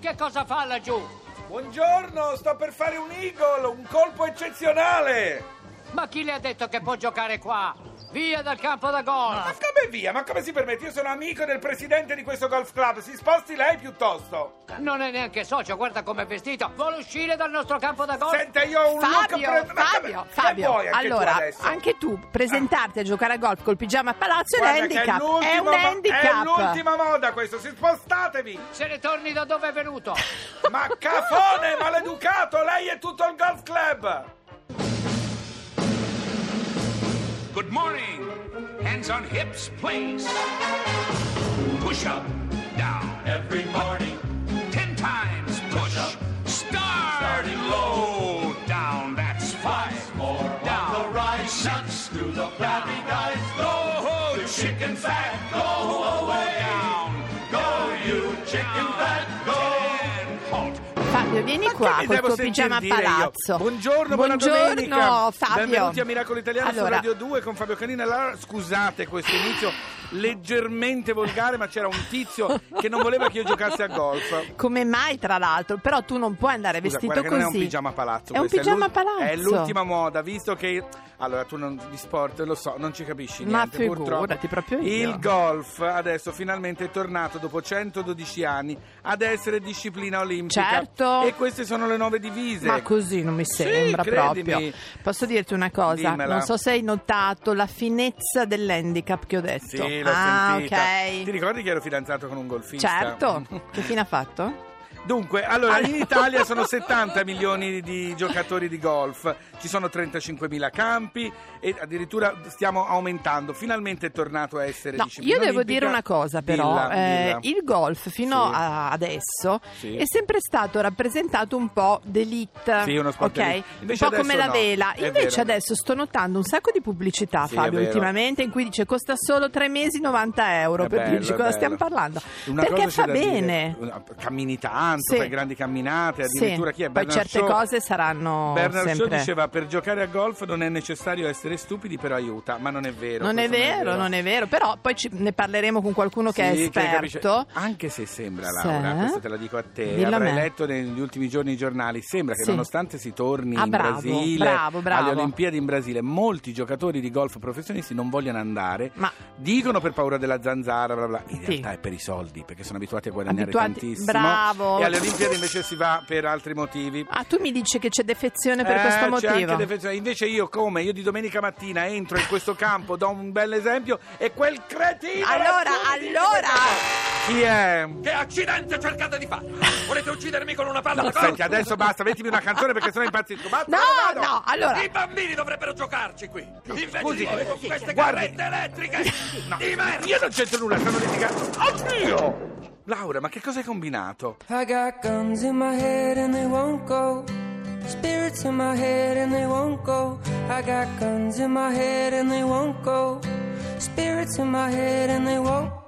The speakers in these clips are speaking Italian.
Che cosa fa laggiù? Buongiorno, sto per fare un eagle, un colpo eccezionale. Ma chi le ha detto che può giocare qua? Via dal campo da golf! Ma come via? Ma come si permette? Io sono amico del presidente di questo golf club. Si sposti lei piuttosto. Non è neanche socio, guarda com'è vestito. Vuole uscire dal nostro campo da golf? Senta, io ho un Fabio, look pre- ma Fabio, come- Fabio, vuoi anche tu allora, adesso? anche tu presentarti a giocare a golf col pigiama a palazzo è un Guarda che handicap. È l'ultimo un mo- handicap. È l'ultima moda questo, si spostatevi. Se ne torni da dove è venuto. Ma cafone, maleducato, lei è tutto il golf club. Good morning. Hands on hips, please. Push up, down. Every morning. Ten times push. Up. Start. Starting low. Down, that's five. More down. the right. Six. Through the flabby guys. Go, chicken fat. Vieni qua col tuo pigiama a dire io? palazzo. Buongiorno, buona Buongiorno, domenica. Fabio. Benvenuti a Miracolo Italiano Allora, su Radio 2 con Fabio Canina. Allora, scusate questo inizio leggermente volgare, ma c'era un tizio che non voleva che io giocassi a golf. Come mai, tra l'altro? Però tu non puoi andare Scusa, vestito così. non è un pigiama palazzo. È un pigiama l'ul- palazzo. È l'ultima moda, visto che. Allora, tu non, di sport lo so, non ci capisci Ma niente. figurati, purtroppo. proprio io. Il golf adesso finalmente è tornato dopo 112 anni ad essere disciplina olimpica. Certo. E queste sono le nuove divise. Ma così non mi sembra credimi. proprio. Posso dirti una cosa? Dimmela. Non so se hai notato la finezza dell'handicap che ho detto. Sì, l'ho ah, sentita. Ti ok. ricordi che ero fidanzato con un golfista? Certo. che fine ha fatto? Dunque, allora, in. Italia sono 70 milioni di giocatori di golf, ci sono 35 mila campi e addirittura stiamo aumentando. Finalmente è tornato a essere No, io devo olimpica. dire una cosa però, Dilla, eh, dilla. il golf fino Sì. a adesso Sì. è sempre stato rappresentato un po' d'elite, Sì, uno sport ok? d'elite. Un po' come la no, vela. è Invece vero. adesso sto notando un sacco di pubblicità, Fabio, ultimamente in cui dice costa solo tre mesi 90 euro, È per bello, dirci cosa bello. stiamo parlando. Una Perché fa dire. bene. Una- Cammini tanto, Sì. fai grandi camminate, addirittura Sì, chi è? poi Bernard certe Shaw? cose saranno Bernard Shaw sempre... diceva per giocare a golf non è necessario essere stupidi, però aiuta, ma non è vero. Non è questo vero, non è vero, però poi ci- ne parleremo con qualcuno che Sì, è capisce- esperto. Anche se sembra. Laura, questo te lo dico a te, Dillo a avrai me. letto negli ultimi giorni i giornali, sembra che nonostante si torni Ah, in bravo, Brasile, bravo, bravo. alle Olimpiadi in Brasile, molti giocatori di golf professionisti non vogliono andare, Ma- dicono per paura della zanzara, bla bla. in realtà è per i soldi, perché sono abituati a guadagnare Abituati- tantissimo. bravo. E alle Olimpiadi invece si va per altri motivi. Ah, tu mi dici che c'è defezione per Eh, questo c'è motivo? anche defensione. Invece io come? Io di domenica mattina entro in questo campo, do un bel esempio e quel cretino... Allora, allora! Che- Chi è? Che accidente cercate di fare? Volete uccidermi con una palla da golf? Senti, adesso basta, mettimi una canzone perché sennò impazzisco. Basta, No, no, allora... I bambini dovrebbero giocarci qui. Invece Scusi, di voi con queste guardi. carrette elettriche. Di merda. Io non c'entro nulla, stanno litigando. Oddio! Laura, ma che cosa hai combinato? I got guns in my head and they won't go. Spirits in my head and they won't go. I got guns in my head and they won't go. Spirits in my head and they won't. I've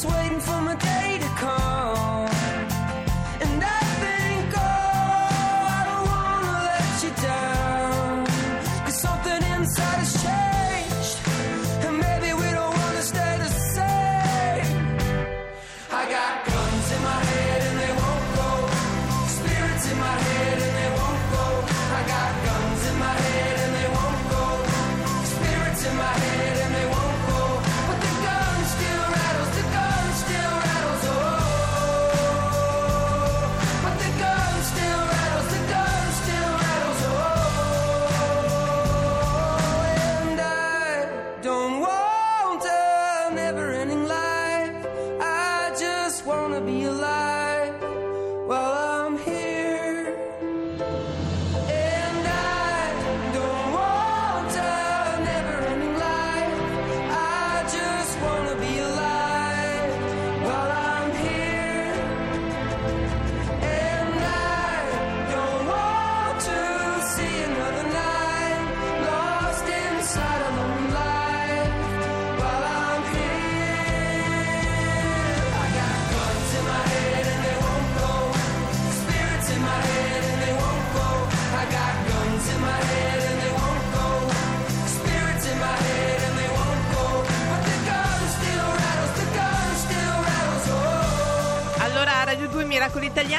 just waiting for my day to come.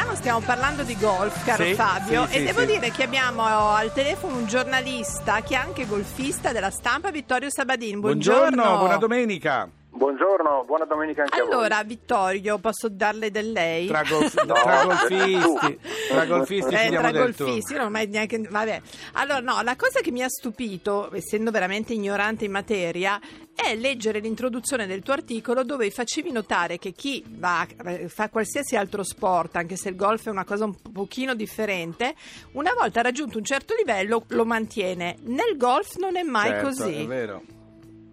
Italiano stiamo parlando di golf, caro Sì, Fabio, sì, e sì, devo sì. dire che abbiamo al telefono un giornalista che è anche golfista della stampa, Vittorio Sabadin. Buongiorno. Buongiorno, buona domenica. Buongiorno, buona domenica anche a voi. Allora, Vittorio, posso darle del lei? Tra, golf- No, tra golfisti, tra golfisti Eh, tra golfisti, non mai neanche. Vabbè. Allora, no, la cosa che mi ha stupito, essendo veramente ignorante in materia, è leggere l'introduzione del tuo articolo dove facevi notare che chi va, fa qualsiasi altro sport, anche se il golf è una cosa un pochino differente, una volta raggiunto un certo livello lo mantiene. Nel golf non è mai Certo, così. È vero.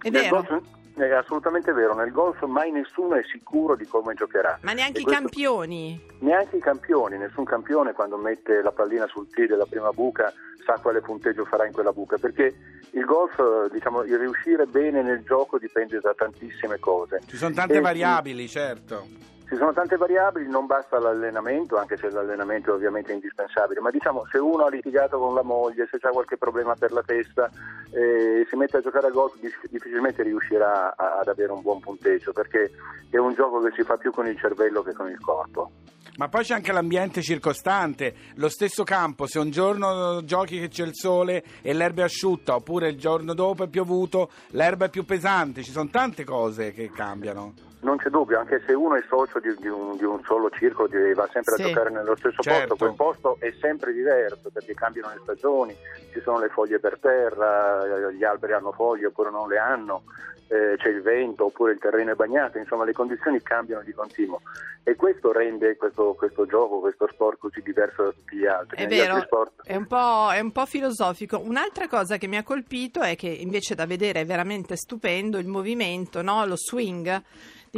È vero? È assolutamente vero, nel golf mai nessuno è sicuro di come giocherà. Ma neanche E i questo- campioni. Neanche i campioni, nessun campione quando mette la pallina sul tee della prima buca sa quale punteggio farà in quella buca, perché il golf, diciamo, il riuscire bene nel gioco dipende da tantissime cose. Ci sono tante E- variabili, certo. Ci sono tante variabili, non basta l'allenamento, anche se l'allenamento è ovviamente indispensabile, ma diciamo se uno ha litigato con la moglie, se ha qualche problema per la testa, eh, si mette a giocare a golf dif- difficilmente riuscirà a- ad avere un buon punteggio, perché è un gioco che si fa più con il cervello che con il corpo. Ma poi c'è anche l'ambiente circostante, lo stesso campo, se un giorno giochi che c'è il sole e l'erba è asciutta, oppure il giorno dopo è piovuto, l'erba è più pesante, ci sono tante cose che cambiano. Non c'è dubbio, anche se uno è socio di, di un, di un solo circolo e va sempre Sì. a giocare nello stesso Certo. posto, quel posto è sempre diverso perché cambiano le stagioni, ci sono le foglie per terra, gli alberi hanno foglie oppure non le hanno, eh, c'è il vento oppure il terreno è bagnato, insomma le condizioni cambiano di continuo e questo rende questo, questo gioco, questo sport così diverso da tutti gli altri. È Negli vero, altri sport è un, po', è un po' filosofico. Un'altra cosa che mi ha colpito è che invece da vedere è veramente stupendo il movimento, no? lo swing.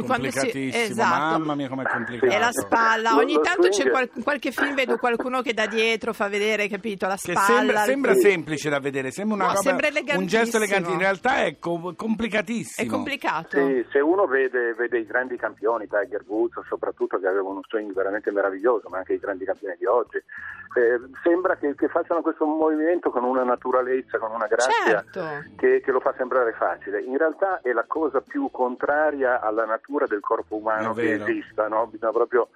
Quando si, Complicatissimo, esatto. mamma mia com'è complicato. E la spalla, ogni tanto c'è qual- qualche film vedo qualcuno che da dietro fa vedere, capito, la Che spalla. sembra, sembra semplice da vedere, sembra una No, roba, sembra un gesto elegante, in realtà è co- È complicatissimo. complicato. Sì, se uno vede, vede i grandi campioni, Tiger Woods soprattutto che aveva uno swing veramente meraviglioso, ma anche i grandi campioni di oggi, eh, sembra che, che facciano questo movimento con una naturalezza, con una grazia Certo. che, che lo fa sembrare facile. In realtà è la cosa più contraria alla natura del corpo umano che esista, no? bisogna proprio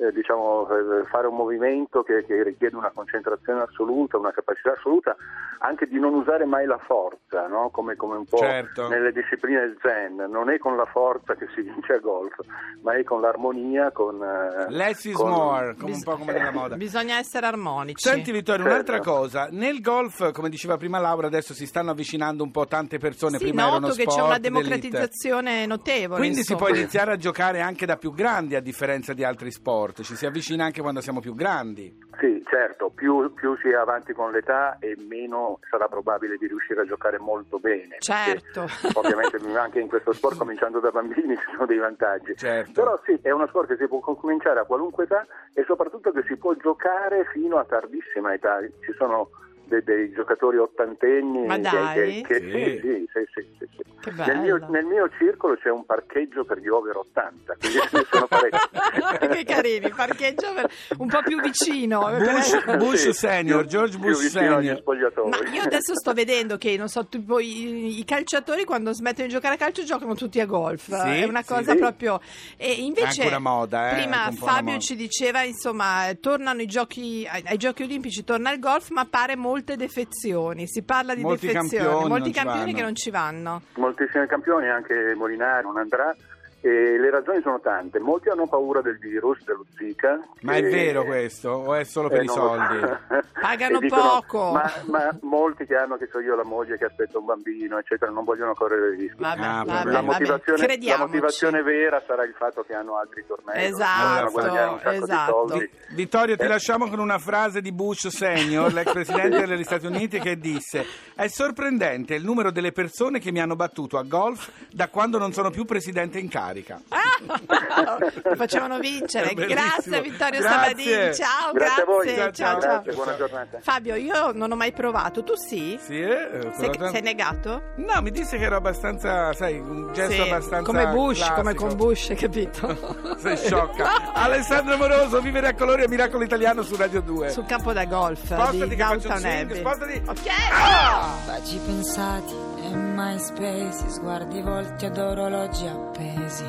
eh, diciamo, eh, fare un movimento che, che richiede una concentrazione assoluta, una capacità assoluta, anche di non usare mai la forza, no? come, come un po' Certo. nelle discipline zen. Non è con la forza che si vince a golf, ma è con l'armonia, con... eh, Less is con- more, come un po' come nella moda. Bisogna essere armonici. Senti Vittorio, Certo. un'altra cosa, nel golf, come diceva prima Laura, adesso si stanno avvicinando un po' tante persone, sì, prima noto che c'è sport una d'elite. democratizzazione notevole. Quindi si insomma. può iniziare a giocare anche da più grandi a differenza di altri sport, ci si avvicina anche quando siamo più grandi. Sì, certo, più, più si è avanti con l'età e meno sarà probabile di riuscire a giocare molto bene. Certo. Ovviamente anche in questo sport, cominciando da bambini, ci sono dei vantaggi. Certo. Però sì, è uno sport che si può cominciare a qualunque età e soprattutto che si può giocare fino a tardissima età. Ci sono dei, dei giocatori ottantenni Ma che- dai? che, che- Sì. sì, sì, sì, sì, sì, sì. Che Nel mio, nel mio circolo c'è un parcheggio per gli over 80, quindi ce ne sono parecchi. che carini, parcheggio per- un po' più vicino. Bush, Bush Sì, senior, più- George Bush senior. Ma io adesso sto vedendo che, non so, tipo i, i calciatori quando smettono di giocare a calcio giocano tutti a golf. Sì, è una cosa Sì. proprio. E invece, È anche una moda, eh, prima Fabio moda. ci diceva, insomma, tornano i giochi, ai, ai giochi olimpici, torna il golf, ma pare molte defezioni. Si parla di Molti defezioni, campioni molti campioni vanno. che non ci vanno. Moltissimi campioni, anche Molinari non andrà. E le ragioni sono tante. Molti hanno paura del virus, dello Zika. Ma è vero questo o è solo per Eh, i soldi? Pagano dicono, poco. Ma, ma molti che hanno, che so io, la moglie che aspetta un bambino, eccetera, non vogliono correre il rischio. Vabbè, Ah, vabbè, la, vabbè, motivazione, la motivazione vera sarà il fatto che hanno altri tornei. Esatto, esatto. di. Vittorio, ti Eh. lasciamo con una frase di Bush senior, l'ex presidente degli Stati Uniti, che disse: È sorprendente il numero delle persone che mi hanno battuto a golf da quando non sono più presidente in carica. Ah! Lo facevano vincere. Grazie Vittorio Grazie. Sabadini. Ciao, Grazie a voi. grazie. Ciao, Ciao, ciao. Grazie, buona giornata. Fabio, io non ho mai provato. Tu sì? Sì, eh? Sei, sei negato? No, mi disse che era abbastanza, sai, un gesto Sì, abbastanza. come Bush, classico. come con Bush, capito? Sei sciocca. Alessandro Moroso, vivere a colori a Miracolo Italiano su Radio 2. Sul campo da golf Spostati di che faccio un Downtown swing, Abbey. spostati. Ok. Baci pensati mai spesi sguardi volti ad orologi appesi,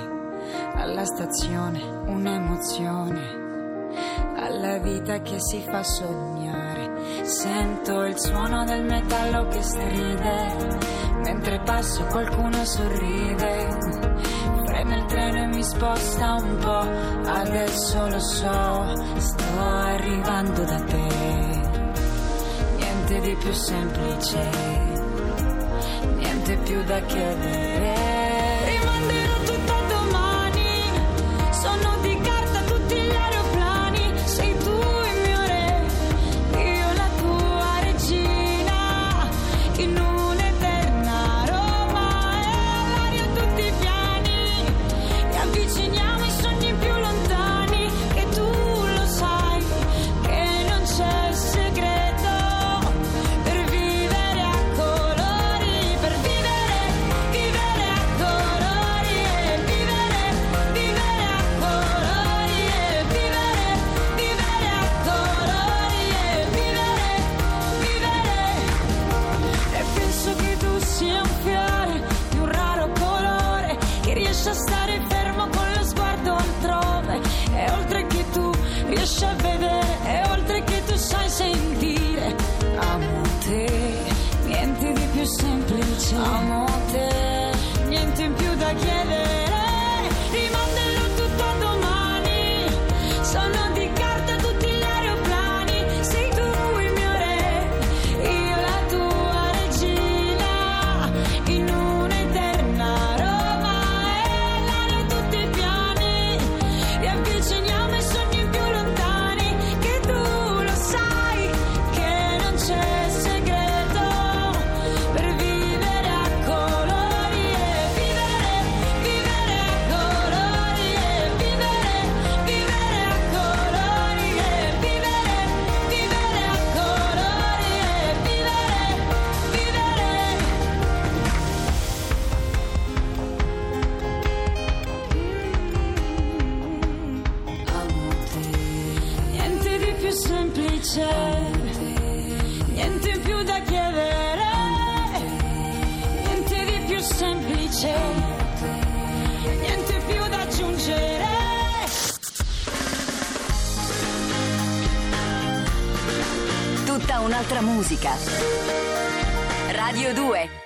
alla stazione un'emozione, alla vita che si fa sognare, sento il suono del metallo che stride, mentre passo qualcuno sorride. Nel treno e mi sposta un po', adesso lo so, sto arrivando da te, niente di più semplice. arrepio da queda é. c'è niente più da chiedere, niente di più semplice, niente più da aggiungere. Tutta un'altra musica. Radio 2